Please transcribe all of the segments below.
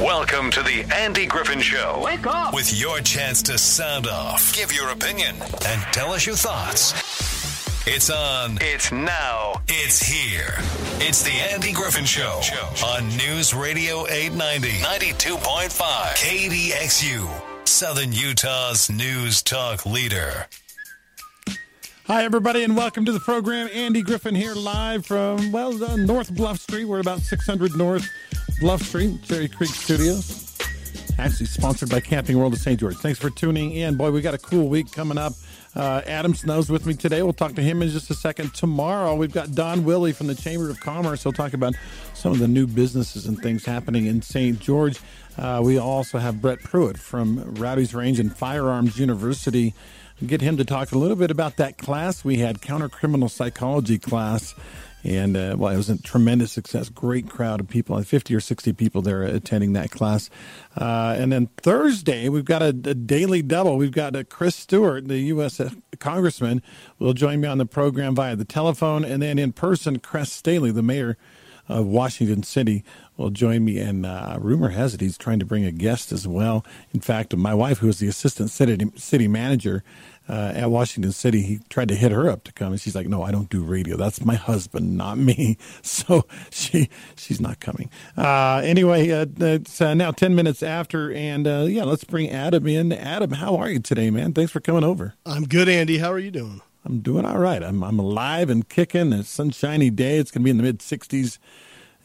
Welcome to the Andy Griffin Show. Wake up! With your chance to sound off, give your opinion, and tell us your thoughts. It's on. It's now. It's here. It's the Andy Griffin Show on News Radio 890, 92.5, KDXU, Southern Utah's news talk leader. Hi, everybody, and welcome to the program. Andy Griffin here live from, well, uh, North Bluff Street. We're about 600 North Bluff Street, Cherry Creek Studios. Actually sponsored by Camping World of St. George. Thanks for tuning in. Boy, we got a cool week coming up. Uh, Adam Snow's with me today. We'll talk to him in just a second. Tomorrow, we've got Don Willie from the Chamber of Commerce. He'll talk about some of the new businesses and things happening in St. George. Uh, we also have Brett Pruitt from Rowdy's Range and Firearms University. Get him to talk a little bit about that class we had, counter criminal psychology class. And uh, well, it was a tremendous success. Great crowd of people, 50 or 60 people there attending that class. Uh, and then Thursday, we've got a, a daily double. We've got uh, Chris Stewart, the U.S. congressman, will join me on the program via the telephone. And then in person, Kress Staheli, the mayor of Washington City, will join me. And uh, rumor has it he's trying to bring a guest as well. In fact, my wife, who is the assistant city, city manager, uh, at Washington City, he tried to hit her up to come, and she's like, "No, I don't do radio. That's my husband, not me." So she she's not coming. Uh, anyway, uh, it's uh, now ten minutes after, and uh, yeah, let's bring Adam in. Adam, how are you today, man? Thanks for coming over. I'm good, Andy. How are you doing? I'm doing all right. I'm I'm alive and kicking. It's a sunshiny day. It's going to be in the mid 60s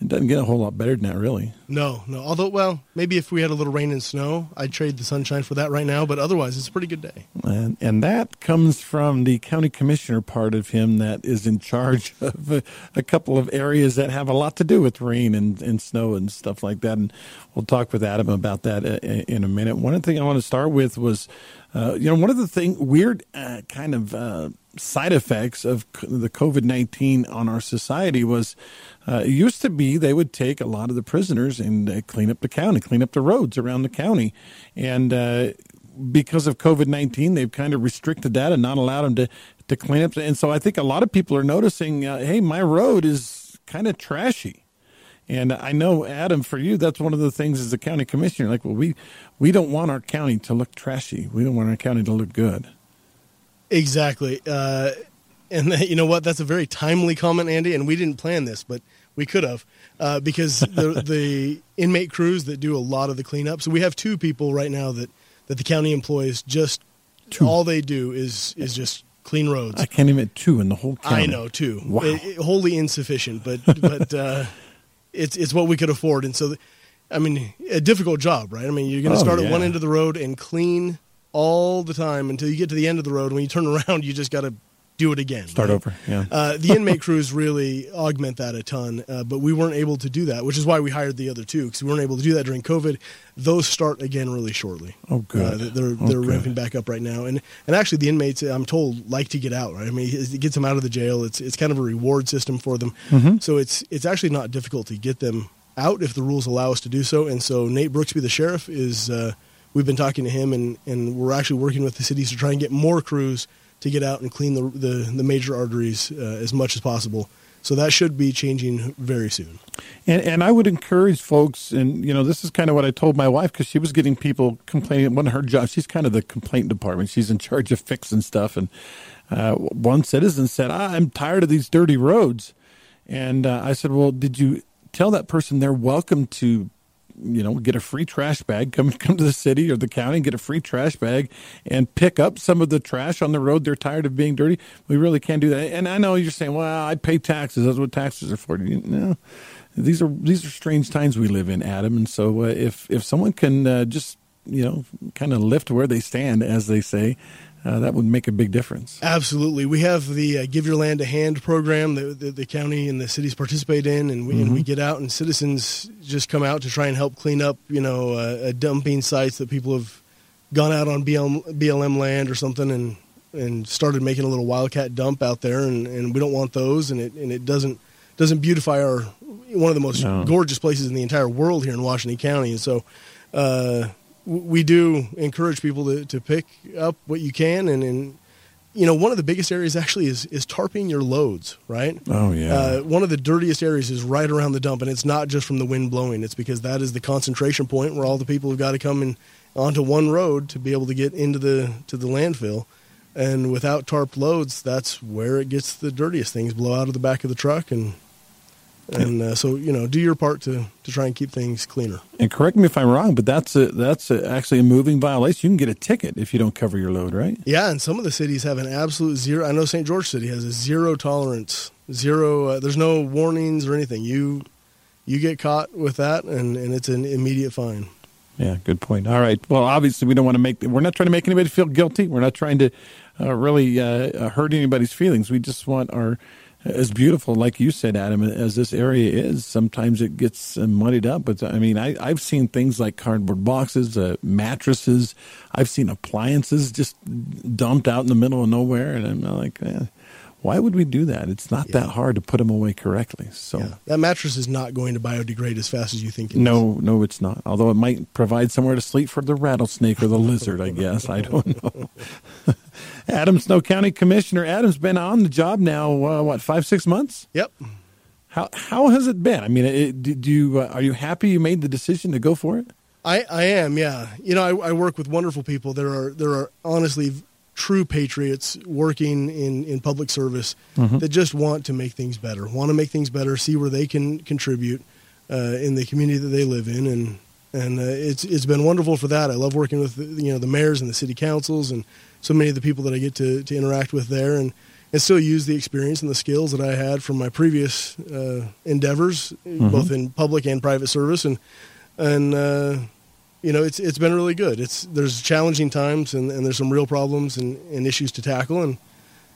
it doesn't get a whole lot better than that, really. No, no. Although, well, maybe if we had a little rain and snow, I'd trade the sunshine for that right now. But otherwise, it's a pretty good day. And, and that comes from the county commissioner part of him that is in charge of a, a, couple of areas that have a lot to do with rain and, and snow and stuff like that. And we'll talk with Adam about that uh, in a minute. One thing I want to start with was, uh, you know, one of the thing weird uh, kind of uh, side effects of the COVID 19 on our society was uh, it used to be they would take a lot of the prisoners and uh, clean up the county, clean up the roads around the county. And uh, because of COVID 19, they've kind of restricted that and not allowed them to, to clean up. And so I think a lot of people are noticing uh, hey, my road is kind of trashy. And I know, Adam, for you, that's one of the things as a county commissioner. Like, well, we we don't want our county to look trashy. We don't want our county to look good. Exactly. Uh, and the, you know what? That's a very timely comment, Andy. And we didn't plan this, but we could have uh, because the, the inmate crews that do a lot of the cleanup. So we have two people right now that, that the county employs. Just two. all they do is is just clean roads. I can't even two in the whole county. I know two. Wow. It, it, wholly insufficient, but but uh, it's it's what we could afford. And so, the, I mean, a difficult job, right? I mean, you're going to oh, start yeah. at one end of the road and clean all the time until you get to the end of the road. When you turn around, you just got to do it again. Start right? over. Yeah. Uh, the inmate crews really augment that a ton, uh, but we weren't able to do that, which is why we hired the other two because we weren't able to do that during COVID. Those start again really shortly. Oh, good. Uh, they're oh, they're good. ramping back up right now, and and actually the inmates, I'm told, like to get out. Right. I mean, it gets them out of the jail. It's it's kind of a reward system for them. Mm-hmm. So it's it's actually not difficult to get them out if the rules allow us to do so. And so Nate Brooksby, the sheriff, is. Uh, we've been talking to him, and, and we're actually working with the cities to try and get more crews to get out and clean the the, the major arteries uh, as much as possible. So that should be changing very soon. And, and I would encourage folks, and you know, this is kind of what I told my wife because she was getting people complaining. One of her jobs, she's kind of the complaint department. She's in charge of fixing stuff. And uh, one citizen said, "I'm tired of these dirty roads." And uh, I said, "Well, did you tell that person they're welcome to you know, get a free trash bag, come come to the city or the county, get a free trash bag, and pick up some of the trash on the road. They're tired of being dirty. We really can't do that. And I know you're saying, well, I pay taxes. That's what taxes are for. You know, these are these are strange times we live in, Adam. And so uh, if if someone can uh, just you know kind of lift where they stand, as they say, uh, that would make a big difference. Absolutely. We have the uh, Give Your Land a Hand program that the, the, county and the cities participate in, and we, mm-hmm. and we, get out and citizens just come out to try and help clean up, you know, uh, dumping sites that people have gone out on BLM, BLM land or something and and started making a little wildcat dump out there, and, and we don't want those, and it and it doesn't doesn't beautify our one of the most no. gorgeous places in the entire world here in Washington County, and so. We do encourage people to, to pick up what you can and, and you know, one of the biggest areas actually is is tarping your loads, right? Oh yeah. Uh, one of the dirtiest areas is right around the dump, and it's not just from the wind blowing. It's because that is the concentration point where all the people have got to come in onto one road to be able to get into the to the landfill. And without tarped loads, that's where it gets the dirtiest things blow out of the back of the truck, and and uh, so you know, do your part to to try and keep things cleaner. And correct me if I'm wrong, but that's a, that's a, actually a moving violation. You can get a ticket if you don't cover your load, right? Yeah, and some of the cities have an absolute zero. I know St. George City has a zero tolerance, zero. Uh, there's no warnings or anything. You you get caught with that, and and it's an immediate fine. Yeah, good point. All right. Well, obviously, we don't want to make. We're not trying to make anybody feel guilty. We're not trying to uh, really uh, hurt anybody's feelings. We just want our as beautiful, like you said, Adam, as this area is, sometimes it gets uh, muddied up. But I mean, I, have seen things like cardboard boxes, uh, mattresses. I've seen appliances just dumped out in the middle of nowhere, and I'm like, eh, why would we do that? It's not yeah. that hard to put them away correctly. So yeah. that mattress is not going to biodegrade as fast as you think. no, is. no, it's not. Although it might provide somewhere to sleep for the rattlesnake or the lizard. I guess I don't know. Adam Snow County Commissioner Adam's been on the job now. Uh, what five six months? Yep. How how has it been? I mean, it, did you uh, are you happy you made the decision to go for it? I, I am, yeah. You know, I, I work with wonderful people. There are there are honestly true patriots working in, in public service mm-hmm. that just want to make things better, want to make things better, see where they can contribute uh, in the community that they live in, and and uh, it's it's been wonderful for that. I love working with you know the mayors and the city councils and so many of the people that I get to, to interact with there and, and still use the experience and the skills that I had from my previous uh, endeavors, mm-hmm. both in public and private service. And, and uh, you know, it's, it's been really good. It's, there's challenging times and, and there's some real problems and, and issues to tackle. And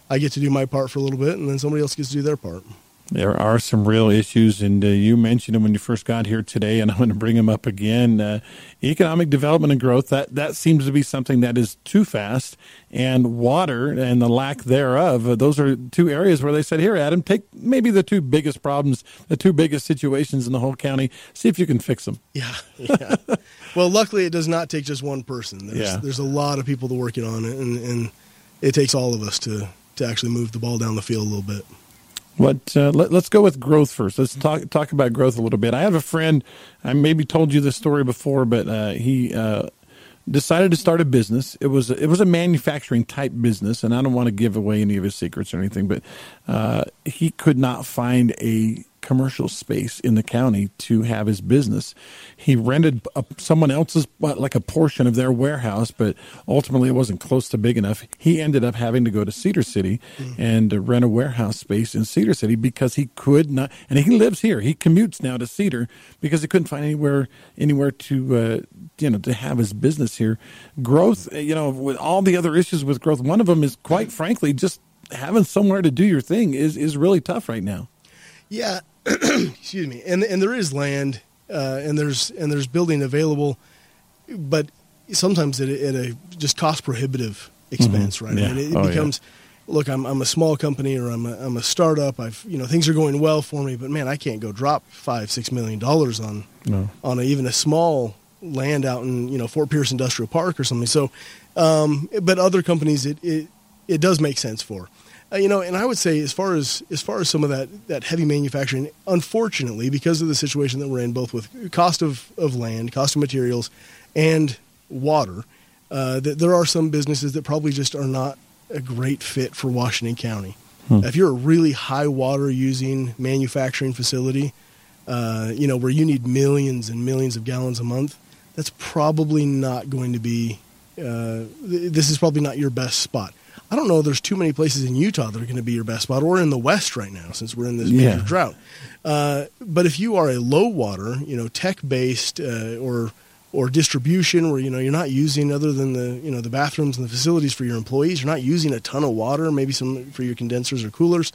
I get to do my part for a little bit and then somebody else gets to do their part. There are some real issues, and uh, you mentioned them when you first got here today, and I'm going to bring them up again. Uh, economic development and growth that that seems to be something that is too fast, and water and the lack thereof. Uh, those are two areas where they said, "Here, Adam, take maybe the two biggest problems, the two biggest situations in the whole county. See if you can fix them." Yeah, yeah. well, luckily, it does not take just one person. There's, yeah. there's a lot of people to working on it, and, and it takes all of us to to actually move the ball down the field a little bit. What? Uh, let, us go with growth first. Let's talk talk about growth a little bit. I have a friend. I maybe told you this story before, but uh, he uh, decided to start a business. It was it was a manufacturing type business, and I don't want to give away any of his secrets or anything, but uh, he could not find a commercial space in the county to have his business. He rented a, someone else's, like a portion of their warehouse, but ultimately it wasn't close to big enough. He ended up having to go to Cedar City mm. and uh, rent a warehouse space in Cedar City because he could not, and he lives here. He commutes now to Cedar because he couldn't find anywhere, anywhere to, uh, you know, to have his business here. Growth, uh, you know, with all the other issues with growth, one of them is quite frankly just having somewhere to do your thing is is really tough right now. Yeah, excuse me, and and there is land, uh, and there's and there's building available, but sometimes at a, at a just cost prohibitive expense, mm-hmm. right? Yeah. I mean, it, oh, becomes. Yeah. Look, I'm, I'm a small company or I'm a, I'm a startup. I've you know things are going well for me, but man, I can't go drop five six million dollars on no. on a, even a small land out in you know Fort Pierce Industrial Park or something. So, um, but other companies it, it it does make sense for. Uh, you know, and I would say as far as as far as some of that that heavy manufacturing, unfortunately, because of the situation that we're in, both with cost of, of land, cost of materials, and water, uh, that there are some businesses that probably just are not a great fit for Washington County. Hmm. If you're a really high water using manufacturing facility, uh, you know, where you need millions and millions of gallons a month, that's probably not going to be. Uh, this is probably not your best spot. I don't know. There's too many places in Utah that are going to be your best spot, or in the West right now, since we're in this major yeah. drought. Uh, but if you are a low water, you know, tech based uh, or or distribution, where you know you're not using other than the you know the bathrooms and the facilities for your employees, you're not using a ton of water, maybe some for your condensers or coolers,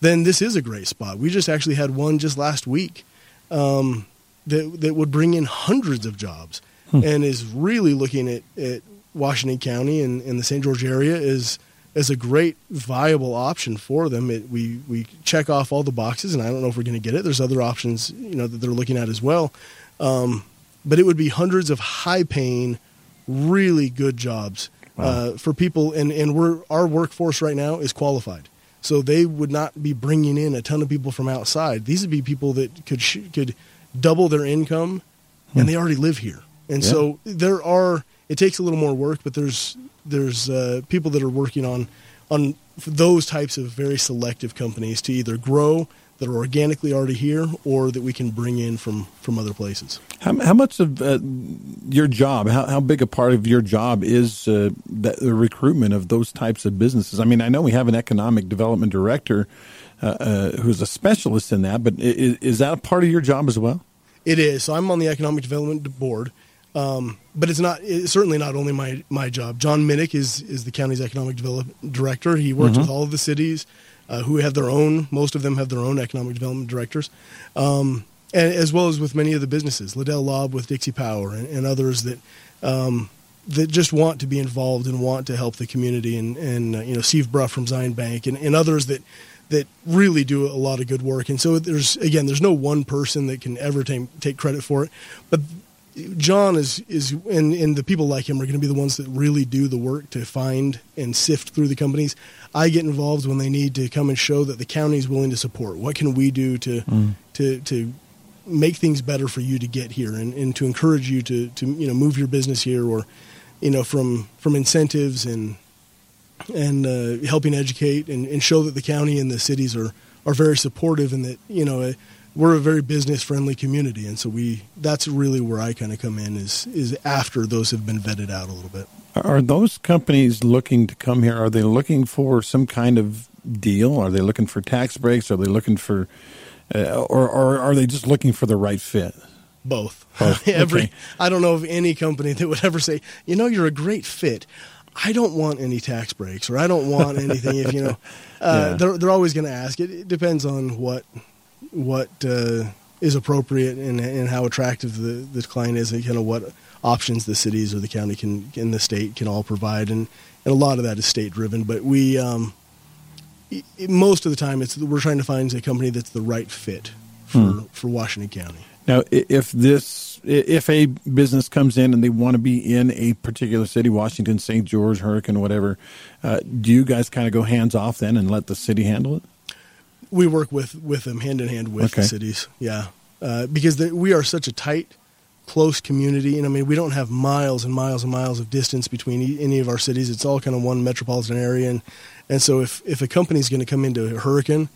then this is a great spot. We just actually had one just last week um, that that would bring in hundreds of jobs, hmm. and is really looking at, at Washington County and, and the St. George area is as a great viable option for them. It, we we check off all the boxes, and I don't know if we're going to get it. There's other options, you know, that they're looking at as well. Um, but it would be hundreds of high paying, really good jobs wow. uh, for people, and and we're our workforce right now is qualified. So they would not be bringing in a ton of people from outside. These would be people that could sh- could double their income, hmm. and they already live here. And yeah. so there are. It takes a little more work, but there's there's uh, people that are working on on those types of very selective companies to either grow that are organically already here or that we can bring in from, from other places. How, how much of uh, your job, how, how big a part of your job is uh, the, the, recruitment of those types of businesses? I mean, I know we have an economic development director uh, uh who's a specialist in that, but is, is, that a part of your job as well? It is. So I'm on the economic development board. Um, but it's not it's certainly not only my, my job. John Minnick is, is the county's economic development director. He works mm-hmm. with all of the cities uh, who have their own. Most of them have their own economic development directors, um, and as well as with many of the businesses, LaDel Laub with Dixie Power, and, and others that um, that just want to be involved and want to help the community, and and uh, you know Steve Bruff from Zion Bank, and, and others that that really do a lot of good work. And so there's again, there's no one person that can ever take take credit for it, but John is is and, and the people like him are going to be the ones that really do the work to find and sift through the companies. I get involved when they need to come and show that the county is willing to support. What can we do to mm. to to make things better for you to get here and, and to encourage you to, to you know move your business here or you know from from incentives and and uh, helping educate and, and show that the county and the cities are are very supportive and that you know we're a very business friendly community, and so we that's really where I kind of come in is is after those have been vetted out a little bit. Are those companies looking to come here? Are they looking for some kind of deal? Are they looking for tax breaks? Are they looking for, uh, or, or are they just looking for the right fit? Both. Both. Every okay. I don't know of any company that would ever say, you know, you're a great fit. I don't want any tax breaks, or I don't want anything. if you know, uh, yeah. they're they're always going to ask. It, it depends on what what uh, is appropriate and, and how attractive the, the client is, and kind of what options the cities or the county can in the state can all provide, and, and a lot of that is state driven. But we, um, it, most of the time, it's we're trying to find a company that's the right fit for hmm. for Washington County. Now, if this if a business comes in and they want to be in a particular city, Washington, St. George, Hurricane, whatever, uh, do you guys kind of go hands off then and let the city handle it? We work with with them hand in hand with okay. the cities. Yeah, uh, because the, we are such a tight, close community, and I mean we don't have miles and miles and miles of distance between any of our cities. It's all kind of one metropolitan area, and and so if if a company is going to come into a hurricane,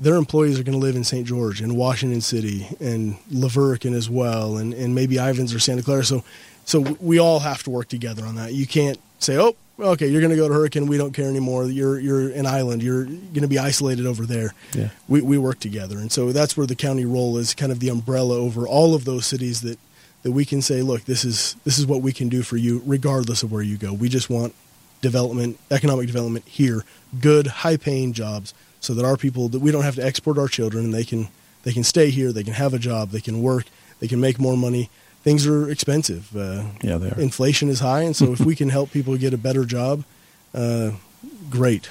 their employees are going to live in St. George and Washington City and La Verkin as well, and and maybe Ivins or Santa Clara. So so we all have to work together on that. You can't say, oh, okay, you're going to go to Hurricane. We don't care anymore. You're you're an island. You're going to be isolated over there. Yeah. We we work together, and so that's where the county role is kind of the umbrella over all of those cities that that we can say, look, this is this is what we can do for you, regardless of where you go. We just want development, economic development here, good, high paying jobs, so that our people that we don't have to export our children, and they can they can stay here, they can have a job, they can work, they can make more money things are expensive. Uh, yeah, they are. Inflation is high, and so if we can help people get a better job, uh, great.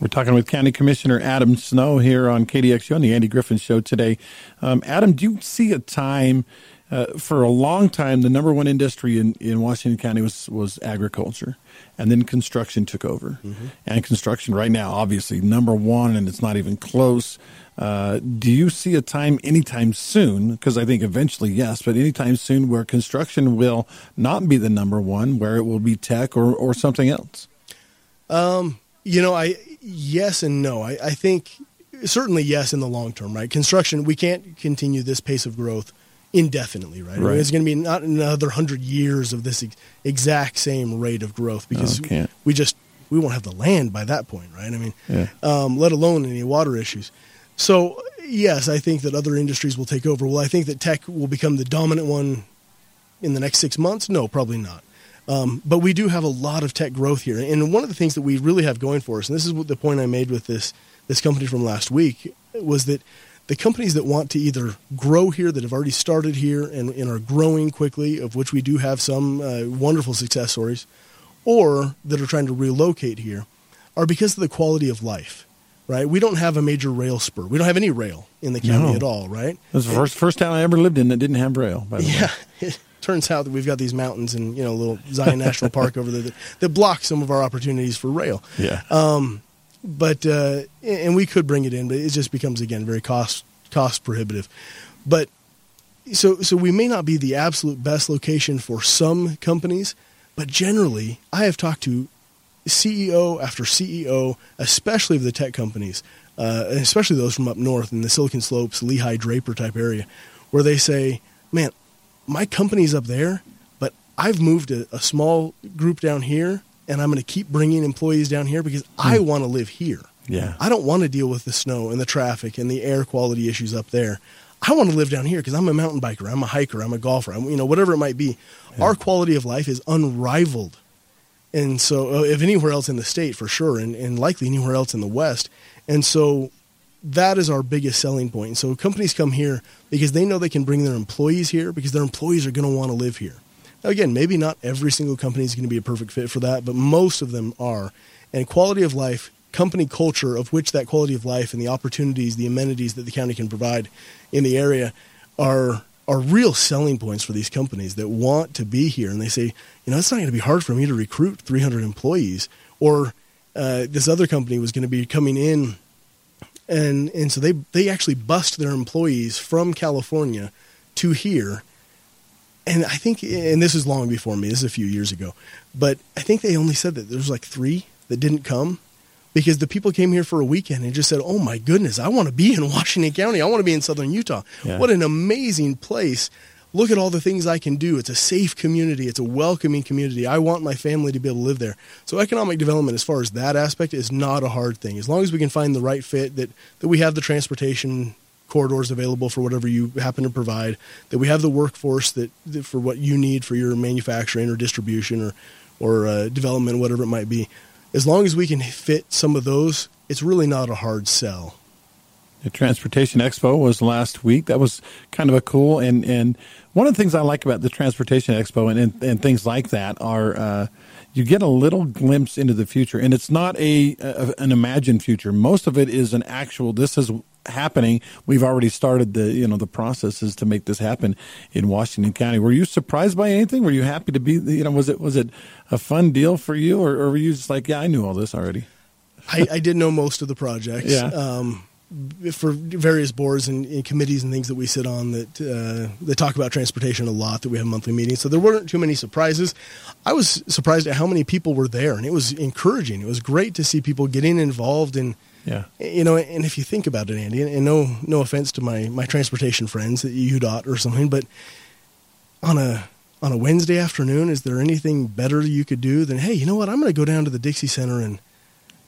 We're talking with County Commissioner Adam Snow here on KDXU on the Andy Griffin Show today. Um, Adam, do you see a time? Uh, for a long time, the number one industry in, in Washington County was, was agriculture, and then construction took over. Mm-hmm. And construction right now, obviously, number one, and it's not even close. Uh, do you see a time anytime soon? Because I think eventually, yes, but anytime soon where construction will not be the number one, where it will be tech or, or something else? Um, you know, I yes and no. I, I think certainly yes in the long term, right? Construction, we can't continue this pace of growth indefinitely, right? right. I mean, it's going to be not another hundred years of this ex- exact same rate of growth because no, we just we won't have the land by that point, right? I mean, yeah. um, let alone any water issues. So yes, I think that other industries will take over. Well, I think that tech will become the dominant one in the next six months? No, probably not. Um, but we do have a lot of tech growth here, and one of the things that we really have going for us, and this is the point I made with this this company from last week, was that the companies that want to either grow here, that have already started here and, and are growing quickly, of which we do have some uh, wonderful success stories, or that are trying to relocate here, are because of the quality of life right? We don't have a major rail spur. We don't have any rail in the county no. at all, right? It was the first first town I ever lived in that didn't have rail. By the yeah, way. turns out that we've got these mountains and you know a little Zion National Park over there that, that block some of our opportunities for rail. Yeah. Um, but uh, and we could bring it in, but it just becomes again very cost cost prohibitive. But so so we may not be the absolute best location for some companies, but generally, I have talked to CEO after CEO, especially of the tech companies, uh, especially those from up north in the Silicon Slopes, Lehi, Draper type area, where they say, "Man, my company's up there, but I've moved a, a small group down here, and I'm going to keep bringing employees down here because I Hmm. want to live here. Yeah. I don't want to deal with the snow and the traffic and the air quality issues up there. I want to live down here because I'm a mountain biker, I'm a hiker, I'm a golfer, I'm, you know, whatever it might be. Our quality of life is unrivaled. And so, uh, if anywhere else in the state, for sure, and, and likely anywhere else in the West. And so, that is our biggest selling point. And so, companies come here because they know they can bring their employees here because their employees are going to want to live here. Now, again, maybe not every single company is going to be a perfect fit for that, but most of them are. And quality of life, company culture, of which that quality of life and the opportunities, the amenities that the county can provide in the area are are real selling points for these companies that want to be here. And they say, you know, it's not going to be hard for me to recruit 300 employees. Or uh, this other company was going to be coming in, and and so they they actually bust their employees from California to here. And I think, and this is long before me. This is a few years ago, but I think they only said that there was like three that didn't come because the people came here for a weekend and just said, "Oh my goodness, I want to be in Washington County. I want to be in Southern Utah. Yeah. What an amazing place! Look at all the things I can do. It's a safe community. It's a welcoming community. I want my family to be able to live there. So economic development, as far as that aspect, is not a hard thing. As long as we can find the right fit, that that we have the transportation corridors available for whatever you happen to provide, that we have the workforce that, that for what you need for your manufacturing or distribution or or uh, development, whatever it might be. As long as we can fit some of those, it's really not a hard sell. The Transportation Expo was last week. That was kind of a cool and and one of the things I like about the Transportation Expo and and, and things like that are uh, you get a little glimpse into the future, and it's not a, a an imagined future. Most of it is an actual. This is happening. We've already started the you know the processes to make this happen in Washington County. Were you surprised by anything? Were you happy to be? You know, was it was it a fun deal for you, or, or were you just like, yeah, I knew all this already? I, I did know most of the projects. Yeah. Um, for various boards and, and committees and things that we sit on that uh, that talk about transportation a lot that we have monthly meetings so there weren't too many surprises i was surprised at how many people were there and it was encouraging it was great to see people getting involved in Yeah. you know and if you think about it andy and no no offense to my my transportation friends at udot or something but on a on a wednesday afternoon is there anything better you could do than hey you know what i'm going to go down to the dixie center and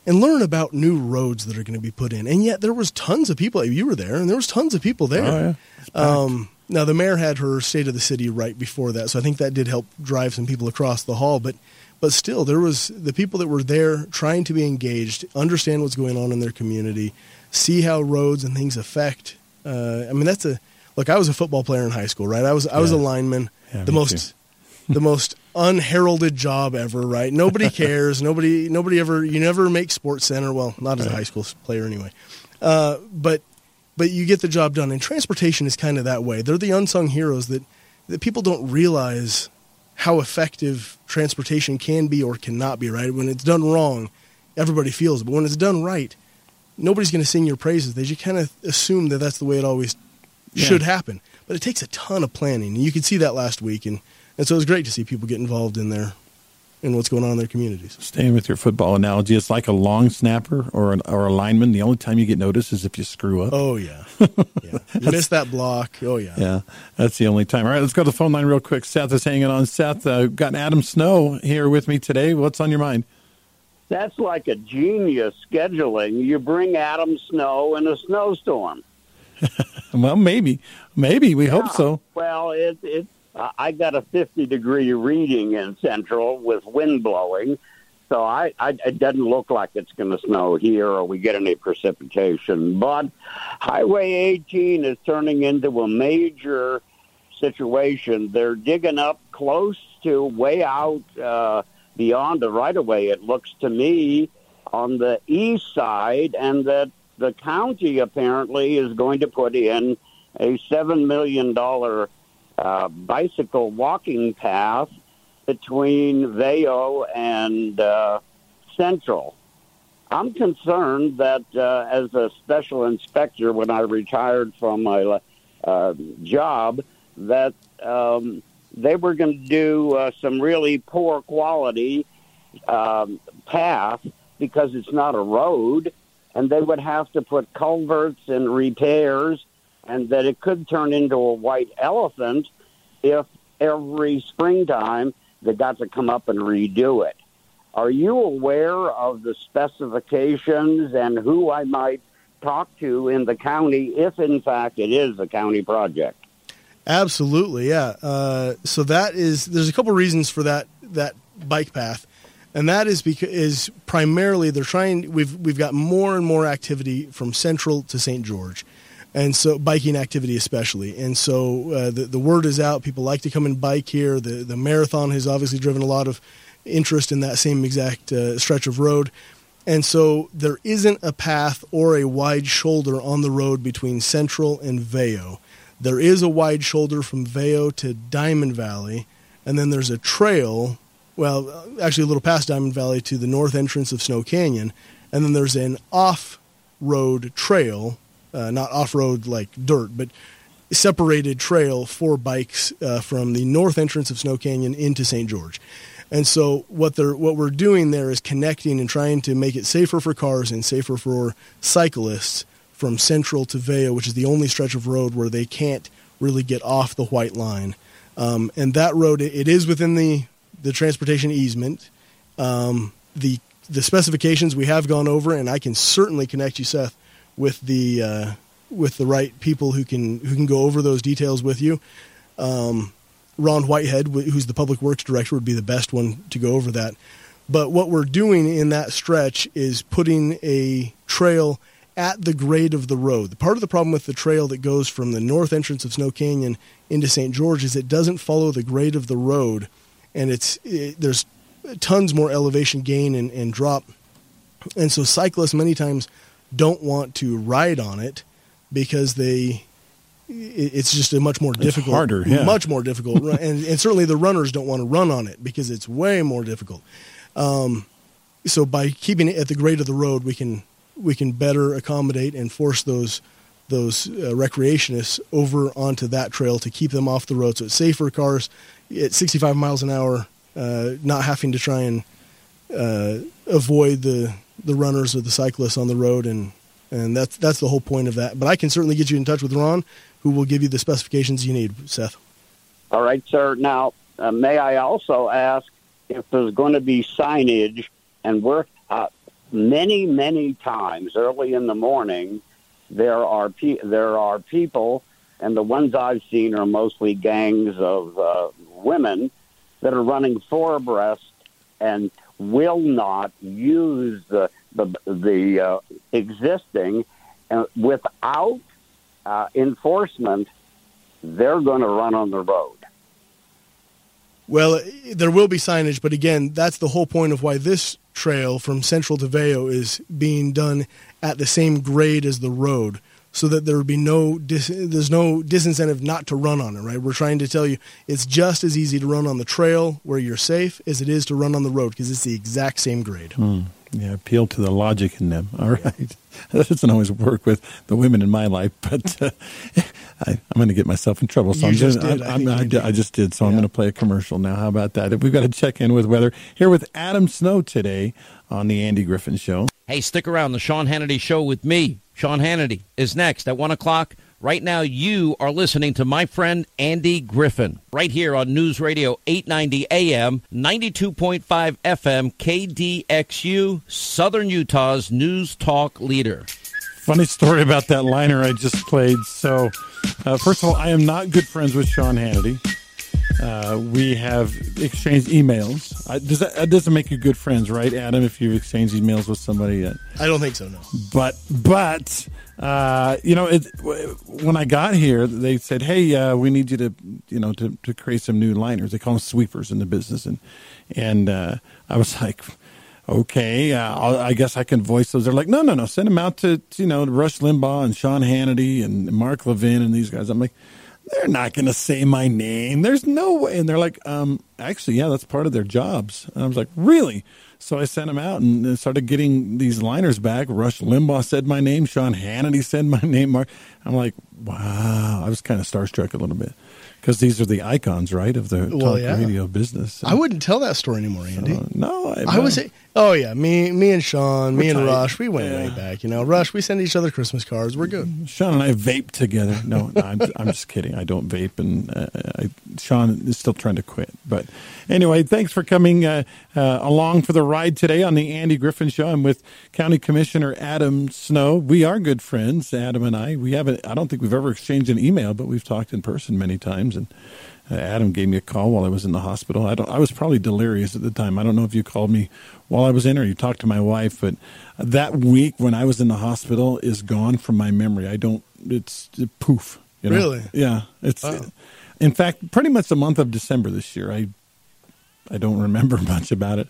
and learn about new roads that are going to be put in. And yet there was tons of people. You were there, and there was tons of people there. Oh, yeah. Um, now the mayor had her state of the city right before that, so I think that did help drive some people across the hall. But but still, there was the people that were there trying to be engaged, understand what's going on in their community, see how roads and things affect. Uh, I mean, that's a look. I was a football player in high school, right? I was I was a lineman. Yeah, the most the most unheralded job ever, right? Nobody cares. nobody nobody ever you never make sports center. Well, not as a high school player anyway. Uh, but but you get the job done. And transportation is kind of that way. They're the unsung heroes that that people don't realize how effective transportation can be or cannot be, right? When it's done wrong, everybody feels it. But when it's done right, nobody's going to sing your praises. They just kind of assume that that's the way it always Yeah. should happen. But it takes a ton of planning. And you could see that last week. And, and so it was great to see people get involved in their in what's going on in their communities. Staying with your football analogy, it's like a long snapper or an, or a lineman. The only time you get noticed is if you screw up. Oh, yeah. yeah. Miss that block. Oh, yeah. Yeah, that's the only time. All right, let's go to the phone line real quick. Seth is hanging on. Seth, uh, got Adam Snow here with me today. What's on your mind? That's like a genius scheduling. You bring Adam Snow in a snowstorm. Well, maybe, maybe we hope so. Well, it it uh, I got a 50 degree reading in Central with wind blowing, so I, I it doesn't look like it's going to snow here or we get any precipitation. But Highway 18 is turning into a major situation. They're digging up close to way out uh, beyond the right of way. It looks to me on the east side, and that the county apparently is going to put in a seven million dollar uh, bicycle walking path between Veyo and uh, Central. I'm concerned that uh, as a special inspector, when I retired from my uh, job, that um, they were going to do uh, some really poor quality um, path because it's not a road, and they would have to put culverts and repairs, and that it could turn into a white elephant if every springtime they got to come up and redo it. Are you aware of the specifications and who I might talk to in the county if, in fact, it is a county project? Absolutely, yeah. Uh, so that is there's a couple reasons for that that bike path, and that is because is primarily they're trying. We've we've got more and more activity from Central to St. George, and so biking activity especially. And so uh, the the word is out. People like to come and bike here. The the marathon has obviously driven a lot of interest in that same exact uh, stretch of road. And so there isn't a path or a wide shoulder on the road between Central and Veyo. There is a wide shoulder from Veyo to Diamond Valley, and then there's a trail, well, actually a little past Diamond Valley to the north entrance of Snow Canyon, and then there's an off road trail, uh, not off road like dirt, but separated trail for bikes uh, from the north entrance of Snow Canyon into St. George. And so what they're what we're doing there is connecting and trying to make it safer for cars and safer for cyclists from Central to Veyo, which is the only stretch of road where they can't really get off the white line. Um, and that road, it is within the the transportation easement. Um, the the specifications we have gone over, and I can certainly connect you, Seth, with the uh, with the right people who can who can go over those details with you. Um, Ron Whitehead, who's the public works director, would be the best one to go over that. But what we're doing in that stretch is putting a trail at the grade of the road. The part of the problem with the trail that goes from the north entrance of Snow Canyon into St. George is it doesn't follow the grade of the road, and it's it, there's tons more elevation gain and, and drop, and so cyclists many times don't want to ride on it because they it's just a much more difficult, it's harder, yeah. much more difficult, and, and certainly the runners don't want to run on it because it's way more difficult. Um, so by keeping it at the grade of the road, we can we can better accommodate and force those those uh, recreationists over onto that trail to keep them off the road. So it's safer cars at 65 miles an hour, uh, not having to try and uh, avoid the the runners or the cyclists on the road, and and that's that's the whole point of that. But I can certainly get you in touch with Ron who will give you the specifications you need, Seth. All right, sir. Now, uh, may I also ask if there's going to be signage, and we're uh, many, many times early in the morning, there are pe- there are people, and the ones I've seen are mostly gangs of uh, women that are running four abreast and will not use the the, the uh, existing uh, without uh, enforcement, they're going to run on the road. Well, there will be signage, but again, that's the whole point of why this trail from Central to Veyo is being done at the same grade as the road, so that there would be no dis- there's no disincentive not to run on it. Right? We're trying to tell you it's just as easy to run on the trail where you're safe as it is to run on the road because it's the exact same grade. Hmm. Yeah, appeal to the logic in them. All right. That doesn't always work with the women in my life, but uh, I, am going to get myself in trouble. So you I'm just did. I, I, I, I, just did. So yeah. I'm going to play a commercial now. How about that? We've got to check in with weather here with Adam Snow today on the Andy Griffin Show. Hey, stick around. The Sean Hannity Show with me, Sean Hannity, is next at 1 o'clock. Right now, you are listening to my friend Andy Griffin right here on News Radio 890 AM, 92.5 FM, KDXU, Southern Utah's news talk leader. Funny story about that liner I just played. So, uh, first of all, I am not good friends with Sean Hannity. Uh, we have exchanged emails. Uh, does that, that, doesn't make you good friends, right, Adam? If you've exchanged emails with somebody, yet? I don't think so. No. But but uh, you know, it, when I got here, they said, "Hey, uh, we need you to you know to, to create some new liners." They call them sweepers in the business, and and uh, I was like. Okay, uh, I guess I can voice those. They're like, no, no, no. Send them out to, you know Rush Limbaugh and Sean Hannity and Mark Levin and these guys. I'm like, they're not going to say my name. There's no way. And they're like, um, actually, yeah, that's part of their jobs. And I was like, really? So I sent them out and started getting these liners back. Rush Limbaugh said my name. Sean Hannity said my name. Mark. I'm like, wow. I was kind of starstruck a little bit because these are the icons, right, of the well, talk yeah. radio business. I wouldn't tell that story anymore, Andy. So, no, I, I was. Oh yeah, me, me and Sean, me and tight. Rush, we went yeah. way back. You know, Rush, we send each other Christmas cards. We're good. Sean and I vape together. No, no I'm, I'm, just kidding. I don't vape, and uh, I, Sean is still trying to quit. But anyway, thanks for coming uh, uh, along for the ride today on the Andy Griffin Show. I'm with County Commissioner Adam Snow. We are good friends, Adam and I. We haven't. I don't think we've ever exchanged an email, but we've talked in person many times, and Uh, Adam gave me a call while I was in the hospital. I don't. I was probably delirious at the time. I don't know if you called me while I was in or you talked to my wife, but that week when I was in the hospital is gone from my memory. I don't. It's it, poof. You know? Really? Yeah. It's. Wow. In fact, pretty much the month of December this year, I I don't remember much about it.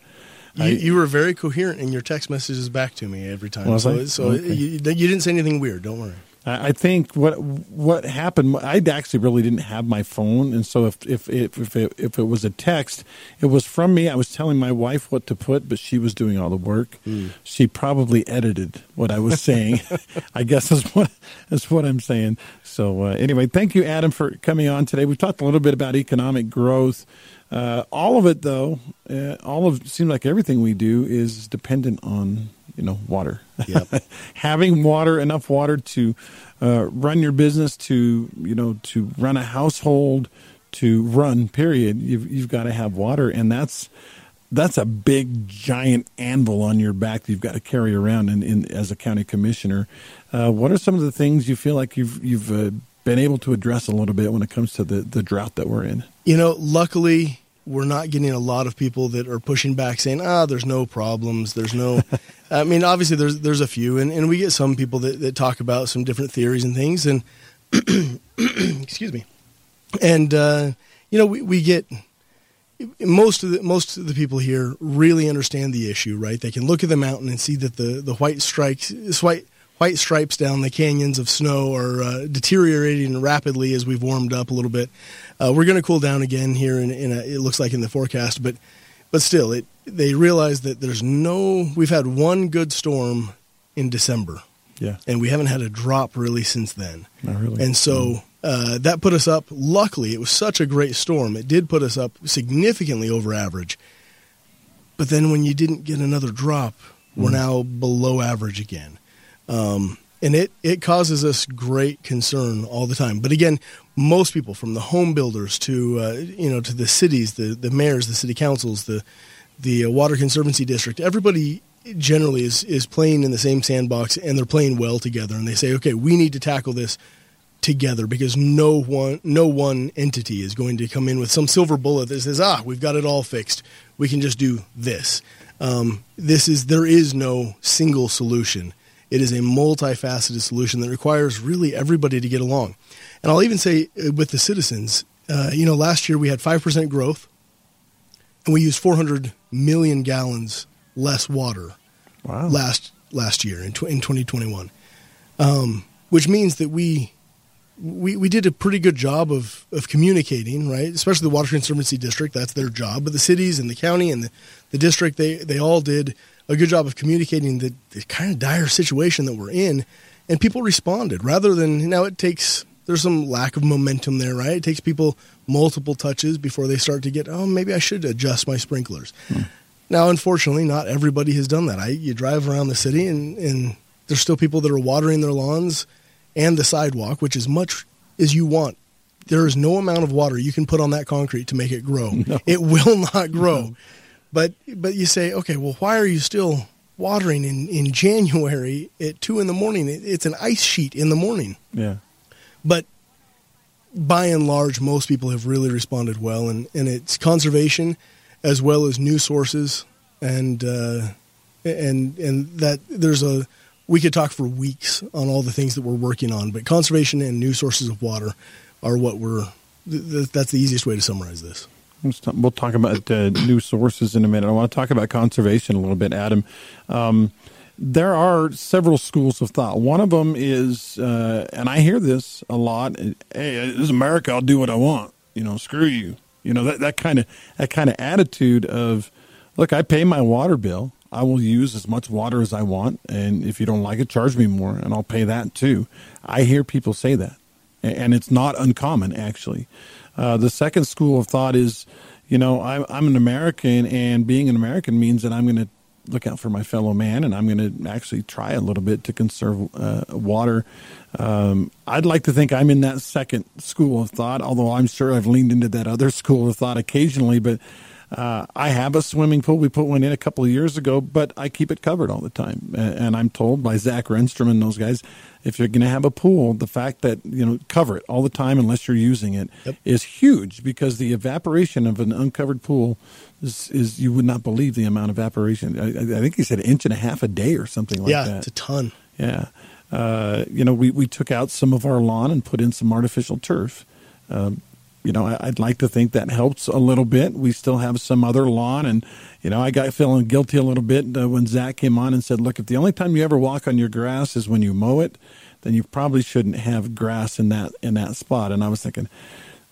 You, I, you, were very coherent in your text messages back to me every time. so, so okay. you, you, didn't say anything weird. Don't worry. I think what what happened. I actually really didn't have my phone, and so if if if if it, if it was a text, it was from me. I was telling my wife what to put, but she was doing all the work. Mm. She probably edited what I was saying. I guess is what is what I'm saying. So uh, anyway, thank you, Adam, for coming on today. We've talked a little bit about economic growth. Uh, all of it, though, uh, all of seems like everything we do is dependent on you know water. Yep. Having water, enough water to uh, run your business, to you know, to run a household, to run. Period. You've you've got to have water, and that's that's a big giant anvil on your back that you've got to carry around. And in, as a county commissioner, uh, what are some of the things you feel like you've you've uh, been able to address a little bit when it comes to the the drought that we're in? You know, luckily we're not getting a lot of people that are pushing back saying, ah, there's no problems. There's no, I mean, obviously there's, there's a few and, and we get some people that, that talk about some different theories and things and excuse me. And, uh, you know, we, we get most of the, most of the people here really understand the issue, right? They can look at the mountain and see that the, the white strikes, white, white stripes down the canyons of snow are uh, deteriorating rapidly as we've warmed up a little bit. Uh, we're going to cool down again here, in, in a, it looks like in the forecast, but but still, it they realize that there's no. We've had one good storm in December, yeah, and we haven't had a drop really since then. Not really, and so. Mm. Uh, that put us up. Luckily, it was such a great storm. It did put us up significantly over average. But then when you didn't get another drop, we're mm. now below average again. Um, and it, it causes us great concern all the time. But again, most people, from the home builders to uh, you know to the cities, the the mayors, the city councils, the the uh, water conservancy district, everybody generally is is playing in the same sandbox and they're playing well together. And they say, okay, we need to tackle this together because no one no one entity is going to come in with some silver bullet that says, ah, we've got it all fixed. We can just do this. Um, this is there is no single solution it is a multifaceted solution that requires really everybody to get along. And I'll even say uh, with the citizens, uh, you know, last year we had 5% growth and we used 400 million gallons less water wow. last last year in, tw- in 2021, um, which means that we, we we did a pretty good job of, of communicating, right? Especially the Water Conservancy District, that's their job. But the cities and the county and the, the district, they, they all did a good job of communicating the, the kind of dire situation that we're in, and people responded rather than now it takes there's some lack of momentum there, right? It takes people multiple touches before they start to get, oh, maybe I should adjust my sprinklers. Hmm. Now, unfortunately, not everybody has done that. I, you drive around the city and, and there's still people that are watering their lawns and the sidewalk, which is much as you want. There is no amount of water you can put on that concrete to make it grow. No. It will not grow. But but you say, okay, well, why are you still watering in, in January at two in the morning? It's an ice sheet in the morning. Yeah. But by and large, most people have really responded well, and, and it's conservation as well as new sources, and uh, and and that there's a we could talk for weeks on all the things that we're working on, but conservation and new sources of water are what we're. That's the easiest way to summarize this. We'll talk about new sources in a minute. I want to talk about conservation a little bit, Adam. Um, there are several schools of thought. One of them is, uh, and I hear this a lot. Hey, this is America. I'll do what I want. You know, screw you. You know that that kind of that kind of attitude of, look, I pay my water bill. I will use as much water as I want, and if you don't like it, charge me more, and I'll pay that too. I hear people say that, and it's not uncommon actually. Uh, the second school of thought is, you know, I'm, I'm an American, and being an American means that I'm going to look out for my fellow man, and I'm going to actually try a little bit to conserve uh, water. Um, I'd like to think I'm in that second school of thought, although I'm sure I've leaned into that other school of thought occasionally. But uh, I have a swimming pool. We put one in a couple of years ago, but I keep it covered all the time. And I'm told by Zach Renstrom and those guys, if you're going to have a pool, the fact that you know cover it all the time unless you're using it yep. is huge because the evaporation of an uncovered pool is, is you would not believe the amount of evaporation. I, I, think he said an inch and a half a day or something like yeah, that. Yeah, it's a ton. Yeah. Uh, you know, we, we took out some of our lawn and put in some artificial turf. Um, you know, I, would like to think that helps a little bit. We still have some other lawn, and you know, I got feeling guilty a little bit uh, when Zach came on and said, "Look, if the only time you ever walk on your grass is when you mow it, then you probably shouldn't have grass in that in that spot." And I was thinking,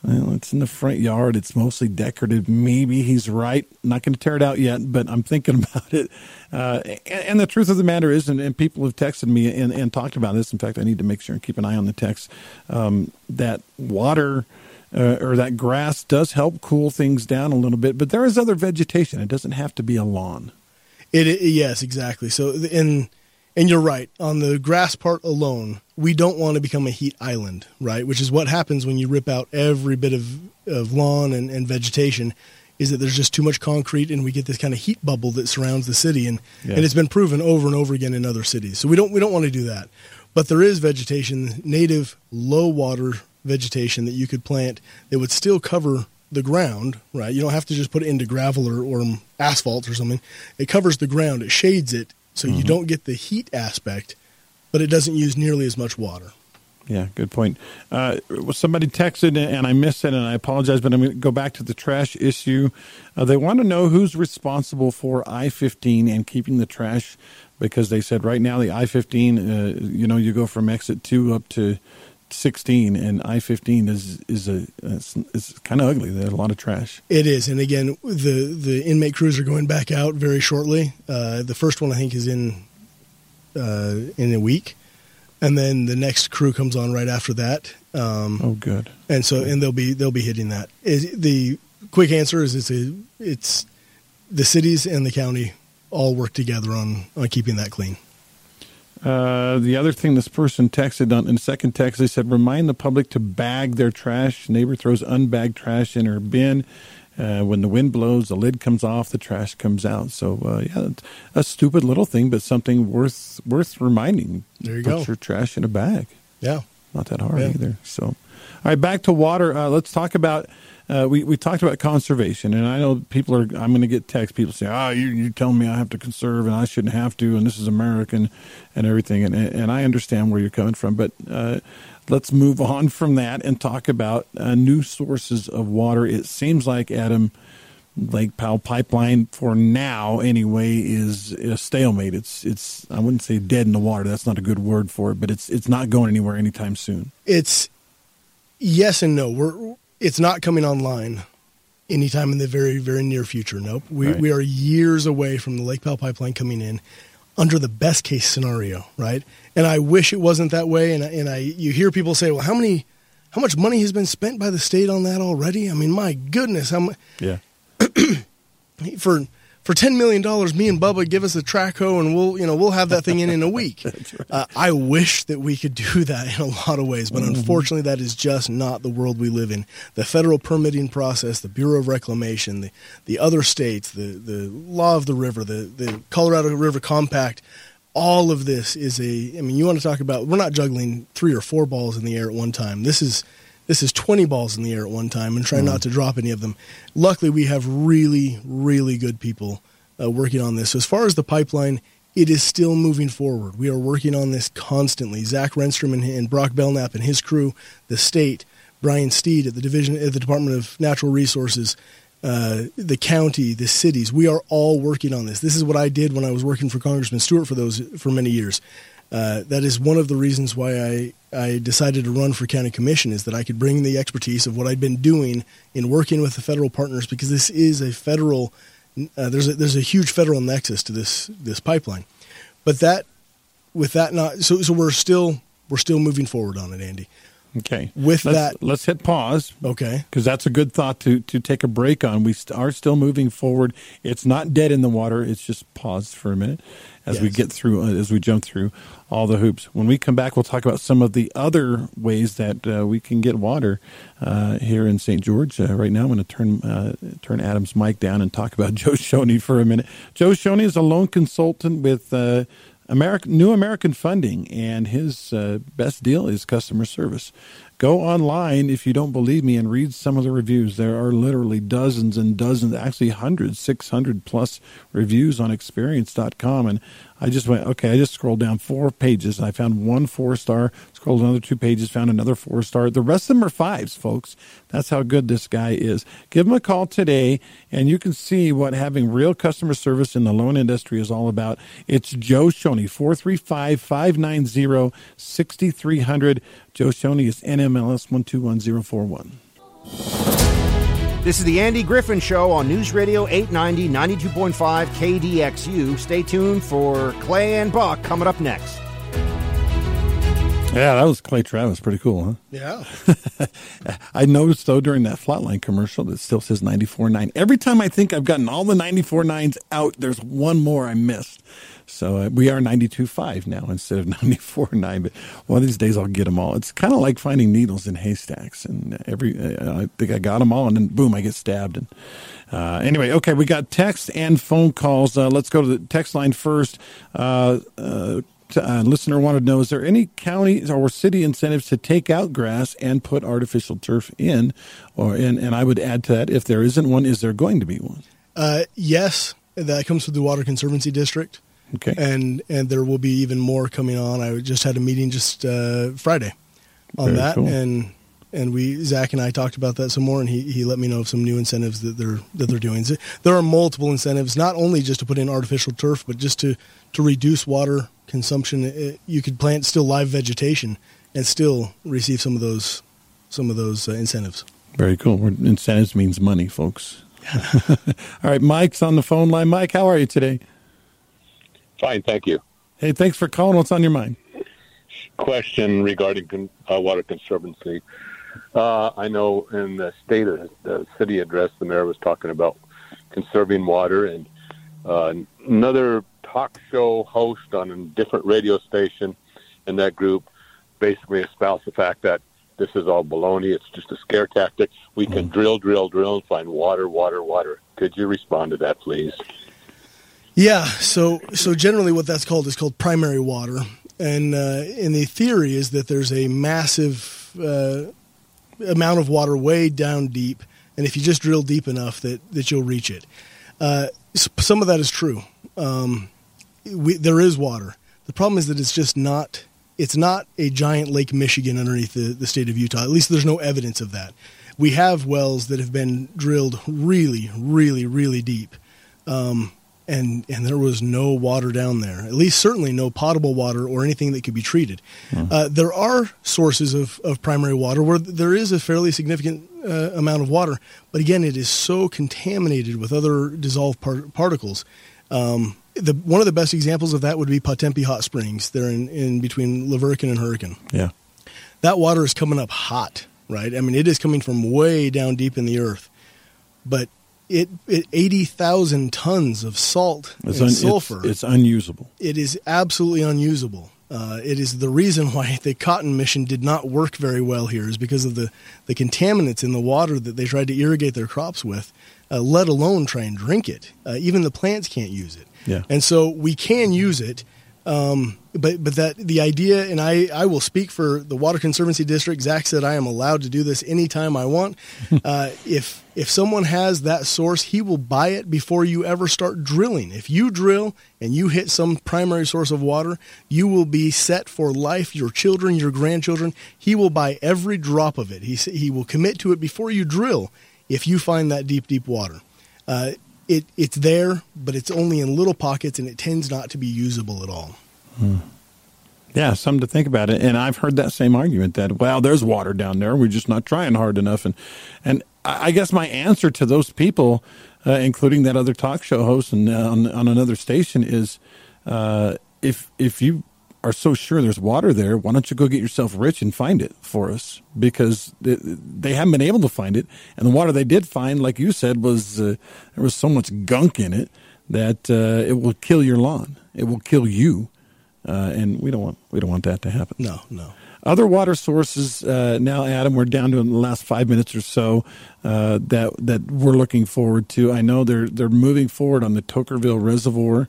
well, it's in the front yard. It's mostly decorative. Maybe he's right. Not going to tear it out yet, but I'm thinking about it. Uh, and, and, the truth of the matter is, and, and people have texted me and, and, talked about this. In fact, I need to make sure and keep an eye on the text. Um, that water uh, or that grass does help cool things down a little bit, but there is other vegetation. It doesn't have to be a lawn. It, it yes, exactly. So and and you're right on the grass part alone. We don't want to become a heat island, right? Which is what happens when you rip out every bit of of lawn and, and vegetation. Is that there's just too much concrete and we get this kind of heat bubble that surrounds the city, and yes. and it's been proven over and over again in other cities. So we don't we don't want to do that. But there is vegetation, native low water vegetation that you could plant that would still cover the ground, right? You don't have to just put it into gravel or, or asphalt or something. It covers the ground, it shades it, so mm-hmm. you don't get the heat aspect, but it doesn't use nearly as much water. Yeah, good point. Uh, somebody texted and I missed it, and I apologize, but I'm going to go back to the trash issue. Uh, they want to know who's responsible for I 15 and keeping the trash because they said right now the I 15, uh, you know, you go from exit two up to 16 and I-15 is is a is kind of ugly. There's a lot of trash. It is, and again, the the inmate crews are going back out very shortly. Uh, the first one I think is in uh, in a week, and then the next crew comes on right after that. Um, oh, good. And so, and they'll be they'll be hitting that. Is, the quick answer is it's a, it's the cities and the county all work together on on keeping that clean. Uh, the other thing this person texted on in second text, they said, remind the public to bag their trash. Neighbor throws unbagged trash in her bin. Uh, when the wind blows, the lid comes off, the trash comes out. So, uh, yeah, a stupid little thing, but something worth worth reminding. There you go. Put go. your trash in a bag. Yeah, not that hard yeah. either. So, all right, back to water. Uh, let's talk about uh, we we talked about conservation, and I know people are. I'm going to get text people say, "Ah, oh, you you telling me I have to conserve and I shouldn't have to, and this is American, and everything." And and I understand where you're coming from, but uh, let's move on from that and talk about uh, new sources of water. It seems like Adam. Lake Powell pipeline for now anyway is a stalemate. It's it's I wouldn't say dead in the water. That's not a good word for it, but it's it's not going anywhere anytime soon. It's yes and no. We're it's not coming online anytime in the very, very near future. Nope. We, right. we are years away from the Lake Powell pipeline coming in under the best case scenario, right? And I wish it wasn't that way. And, and I, you hear people say, well, how many, how much money has been spent by the state on that already? I mean, my goodness, how much? Yeah. for for ten million dollars, me and Bubba give us a track hoe, and we'll you know we'll have that thing in in a week. right. uh, I wish that we could do that in a lot of ways, but mm-hmm. unfortunately, that is just not the world we live in. The federal permitting process, the Bureau of Reclamation, the the other states, the the law of the river, the the Colorado River Compact. All of this is a. I mean, you want to talk about? We're not juggling three or four balls in the air at one time. This is this is 20 balls in the air at one time and try mm. not to drop any of them. Luckily, we have really, really good people uh, working on this. So as far as the pipeline, it is still moving forward. We are working on this constantly. Zach Renstrom and, and Brock Belknap and his crew, the state, Brian Steed at the division at the Department of Natural Resources, uh, the county, the cities. We are all working on this. This is what I did when I was working for Congressman Stewart for those for many years. Uh, that is one of the reasons why I, I decided to run for county commission is that I could bring the expertise of what I'd been doing in working with the federal partners because this is a federal uh, there's a, there's a huge federal nexus to this this pipeline, but that with that not so so we're still we're still moving forward on it, Andy. Okay. With let's, that, let's hit pause. Okay. Because that's a good thought to to take a break on. We st- are still moving forward. It's not dead in the water. It's just paused for a minute as yes. we get through uh, as we jump through all the hoops. When we come back, we'll talk about some of the other ways that uh, we can get water uh, here in St. George. Uh, right now, I'm going to turn uh, turn Adam's mic down and talk about Joe Shoney for a minute. Joe Shoney is a loan consultant with. American, New American Funding, and his uh, best deal is customer service. Go online if you don't believe me and read some of the reviews. There are literally dozens and dozens, actually hundreds, 600 plus reviews on experience.com. And I just went, okay, I just scrolled down four pages and I found one four star, scrolled another two pages, found another four star. The rest of them are fives, folks. That's how good this guy is. Give him a call today and you can see what having real customer service in the loan industry is all about. It's Joe Shoney, 435 590 6300. Joe Shoney is NMLS 121041. This is the Andy Griffin Show on News Radio 890, 92.5 KDXU. Stay tuned for Clay and Buck coming up next. Yeah, that was Clay Travis. Pretty cool, huh? Yeah. I noticed, though, during that Flatline commercial that still says 94.9. Every time I think I've gotten all the 94.9s out, there's one more I missed. So uh, we are 92.5 now instead of 94.9. But one of these days I'll get them all. It's kind of like finding needles in haystacks. And every uh, I think I got them all, and then boom, I get stabbed. And uh, anyway, okay, we got text and phone calls. Uh, let's go to the text line first. Uh, uh, uh, listener wanted to know: Is there any county or city incentives to take out grass and put artificial turf in? Or and, and I would add to that: if there isn't one, is there going to be one? Uh, yes, that comes from the Water Conservancy District. Okay. And and there will be even more coming on. I just had a meeting just uh, Friday on Very that, cool. and and we Zach and I talked about that some more, and he, he let me know of some new incentives that they're that they're doing. There are multiple incentives, not only just to put in artificial turf, but just to to reduce water consumption. It, you could plant still live vegetation and still receive some of those some of those uh, incentives. Very cool. Incentives means money, folks. All right, Mike's on the phone line. Mike, how are you today? Fine, thank you. Hey, thanks for calling. What's on your mind? Question regarding uh, water conservancy. Uh, I know in the state of the city address, the mayor was talking about conserving water, and uh, another talk show host on a different radio station in that group basically espoused the fact that this is all baloney. It's just a scare tactic. We can mm. drill, drill, drill, and find water, water, water. Could you respond to that, please? Yeah, so so generally what that's called is called primary water, and uh, and the theory is that there's a massive uh, amount of water way down deep, and if you just drill deep enough, that that you'll reach it. Uh, some of that is true. Um, we, there is water. The problem is that it's just not. It's not a giant Lake Michigan underneath the, the state of Utah. At least there's no evidence of that. We have wells that have been drilled really, really, really deep. Um, and and there was no water down there. At least certainly no potable water or anything that could be treated. Mm. Uh, there are sources of, of primary water where there is a fairly significant uh, amount of water, but again, it is so contaminated with other dissolved par- particles. Um, the one of the best examples of that would be Pah Tempe Hot Springs. They're in, in between La Verkin and Hurricane. Yeah, that water is coming up hot, right? I mean, it is coming from way down deep in the earth, but it, it 80,000 tons of salt it's and un, sulfur. It's, it's, unusable. It is absolutely unusable. Uh, it is the reason why the cotton mission did not work very well here is because of the, the contaminants in the water that they tried to irrigate their crops with, uh, let alone try and drink it. Uh, even the plants can't use it. Yeah. And so we can use it, um, but but that the idea, and I, I will speak for the Water Conservancy District. Zach said I am allowed to do this anytime I want. uh, if if someone has that source, he will buy it before you ever start drilling. If you drill and you hit some primary source of water, you will be set for life. Your children, your grandchildren, he will buy every drop of it. He he will commit to it before you drill if you find that deep, deep water, uh, it it's there, but it's only in little pockets, and it tends not to be usable at all. Hmm. Yeah, something to think about it. And I've heard that same argument that well, there's water down there. We're just not trying hard enough. And and I guess my answer to those people, uh, including that other talk show host and uh, on, on another station, is uh, if if you are so sure there's water there, why don't you go get yourself rich and find it for us? Because they haven't been able to find it, and the water they did find, like you said, was uh, there was so much gunk in it that uh, it will kill your lawn. It will kill you, uh, and we don't want we don't want that to happen. No, no. Other water sources uh, now, Adam. We're down to in the last five minutes or so uh, that that we're looking forward to. I know they're they're moving forward on the Toquerville Reservoir.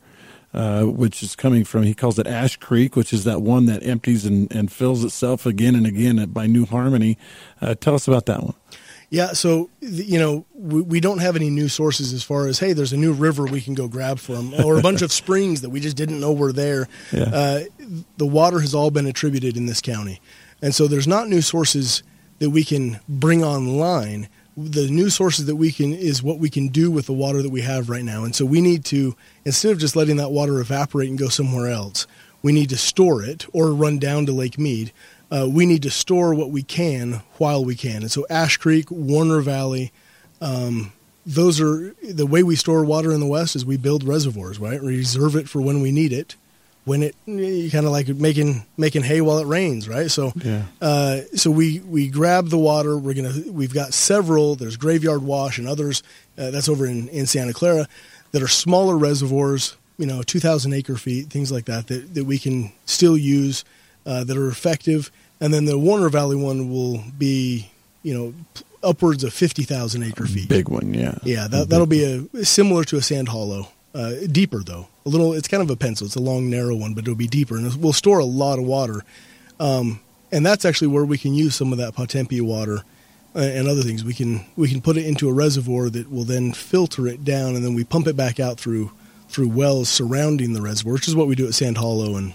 Uh, which is coming from, he calls it Ash Creek, which is that one that empties and, and fills itself again and again by New Harmony. Uh, tell us about that one. Yeah, so you know we, we, don't have any new sources as far as hey, there's a new river we can go grab from, or a bunch of springs that we just didn't know were there. Yeah. Uh, the water has all been attributed in this county, and so there's not new sources that we can bring online the new sources that we can is what we can do with the water that we have right now. And so we need to instead of just letting that water evaporate and go somewhere else, we need to store it or run down to Lake Mead. Uh, we need to store what we can while we can. And so Ash Creek, Warner Valley, um, those are the way we store water in the West is we build reservoirs, right? Reserve it for when we need it when it kind of like making making hay while it rains, right? So, yeah. uh, so we we grab the water. We're gonna we've got several. There's Graveyard Wash and others. Uh, that's over in in Santa Clara that are smaller reservoirs. You know, 2,000 acre feet, things like that, that that we can still use uh, that are effective. And then the Warner Valley one will be, you know, upwards of 50,000 acre feet. Big one, yeah. Yeah, that, that'll be a similar to a sand hollow uh, deeper though. A little. It's kind of a pencil. It's a long, narrow one, but it'll be deeper, and we'll store a lot of water. Um, and that's actually where we can use some of that Pah Tempe water and other things. We can we can put it into a reservoir that will then filter it down, and then we pump it back out through through wells surrounding the reservoir, which is what we do at Sand Hollow and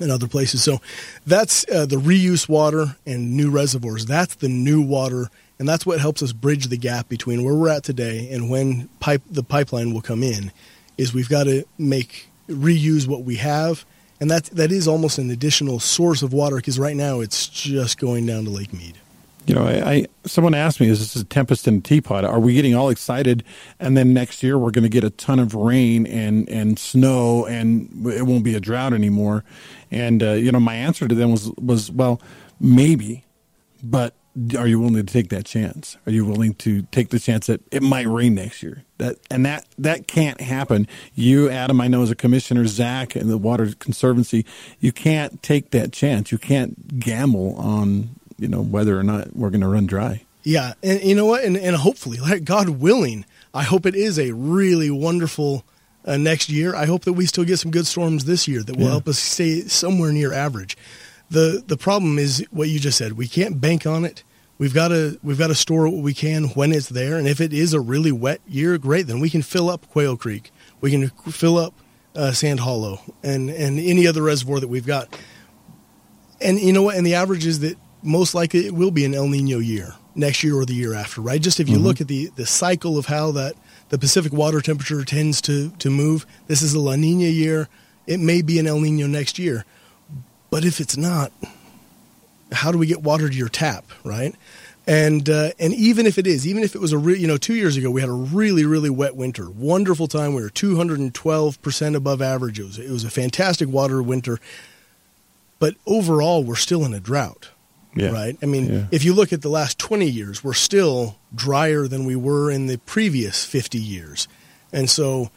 and other places. So that's uh, the reuse water and new reservoirs. That's the new water, and that's what helps us bridge the gap between where we're at today and when pipe the pipeline will come in is we've got to make reuse what we have, and that that is almost an additional source of water because right now it's just going down to Lake Mead. You know, I, I someone asked me, "Is this a tempest in a teapot? Are we getting all excited, and then next year we're going to get a ton of rain and and snow, and it won't be a drought anymore?" And uh, you know, my answer to them was was, "Well, maybe, but are you willing to take that chance? Are you willing to take the chance that it might rain next year? That and that that can't happen. You, Adam, I know as a commissioner, Zach, and the Water Conservancy, you can't take that chance. You can't gamble on you know whether or not we're going to run dry. Yeah, and you know what? And, and hopefully, like God willing, I hope it is a really wonderful uh, next year. I hope that we still get some good storms this year that will yeah. help us stay somewhere near average. The the problem is what you just said. We can't bank on it. We've got to we've got to store what we can when it's there, and if it is a really wet year, great. Then we can fill up Quail Creek. We can fill up uh, Sand Hollow and and any other reservoir that we've got. And you know what? And the average is that most likely it will be an El Nino year next year or the year after, right? Just if you mm-hmm. look at the the cycle of how that the Pacific water temperature tends to to move, this is a La Nina year. It may be an El Nino next year but if it's not, how do we get water to your tap, right? And uh, and even if it is, even if it was a real, you know, two years ago we had a really really wet winter, wonderful time. We were two hundred and twelve percent above average. It was it was a fantastic water winter, but overall we're still in a drought. Yeah. Right. I mean, yeah. if you look at the last twenty years, we're still drier than we were in the previous fifty years, and so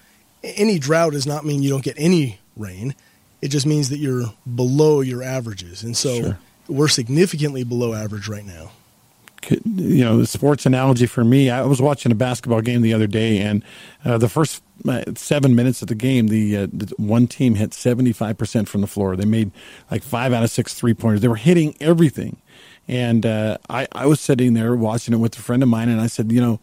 any drought does not mean you don't get any rain. It just means that you're below your averages. And so sure. we're significantly below average right now. You know, the sports analogy for me, I was watching a basketball game the other day, and uh, the first uh, seven minutes of the game, the, uh, the one team hit 75% from the floor. They made like five out of six three pointers. They were hitting everything. And uh, I, I was sitting there watching it with a friend of mine, and I said, you know,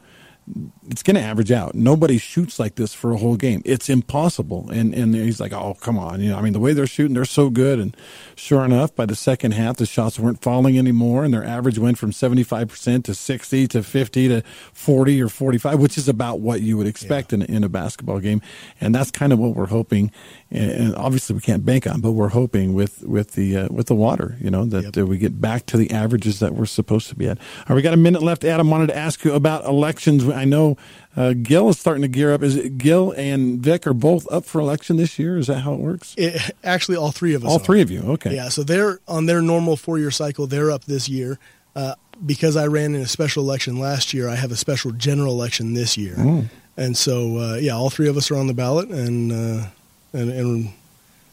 it's going to average out. Nobody shoots like this for a whole game. It's impossible. And and he's like, oh come on, you know, I mean the way they're shooting, they're so good. And sure enough, by the second half, the shots weren't falling anymore, and their average went from seventy five percent to sixty to fifty to forty or forty five, which is about what you would expect yeah. in in a basketball game. And that's kind of what we're hoping. And obviously, we can't bank on, but we're hoping with with the uh, with the water, you know, that yep. we get back to the averages that we're supposed to be at. All right, we got a minute left. Adam wanted to ask you about elections. I know uh, Gil is starting to gear up. Is it Gil and Vic are both up for election this year? Is that how it works? It, actually, all three of us. All are. three of you. Okay. Yeah. So they're on their normal four-year cycle. They're up this year. Uh, because I ran in a special election last year, I have a special general election this year. Mm. And so, uh, yeah, all three of us are on the ballot, and uh, and, and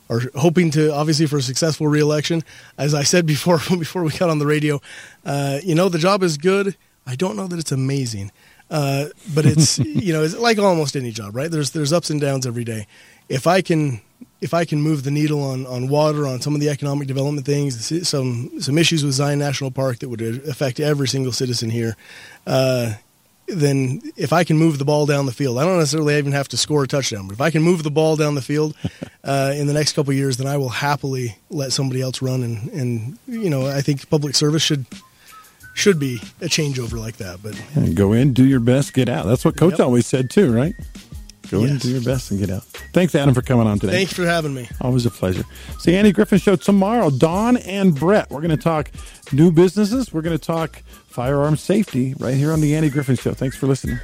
are hoping to obviously for a successful reelection. As I said before, before we got on the radio, uh, you know the job is good. I don't know that it's amazing. Uh, but it's you know it's like almost any job, right? There's there's ups and downs every day. If I can if I can move the needle on, on water, on some of the economic development things, some some issues with Zion National Park that would affect every single citizen here, uh, then if I can move the ball down the field, I don't necessarily even have to score a touchdown, but if I can move the ball down the field uh, in the next couple years, then I will happily let somebody else run. And, and you know, I think public service should should be a changeover like that. But and go in, do your best, get out. That's what Coach yep. always said too, right? Go yes. in, do your best, and get out. Thanks, Adam, for coming on today. Thanks for having me. Always a pleasure. See Andy Griffin Show tomorrow. Dawn and Brett. We're going to talk new businesses. We're going to talk firearm safety right here on the Andy Griffin Show. Thanks for listening.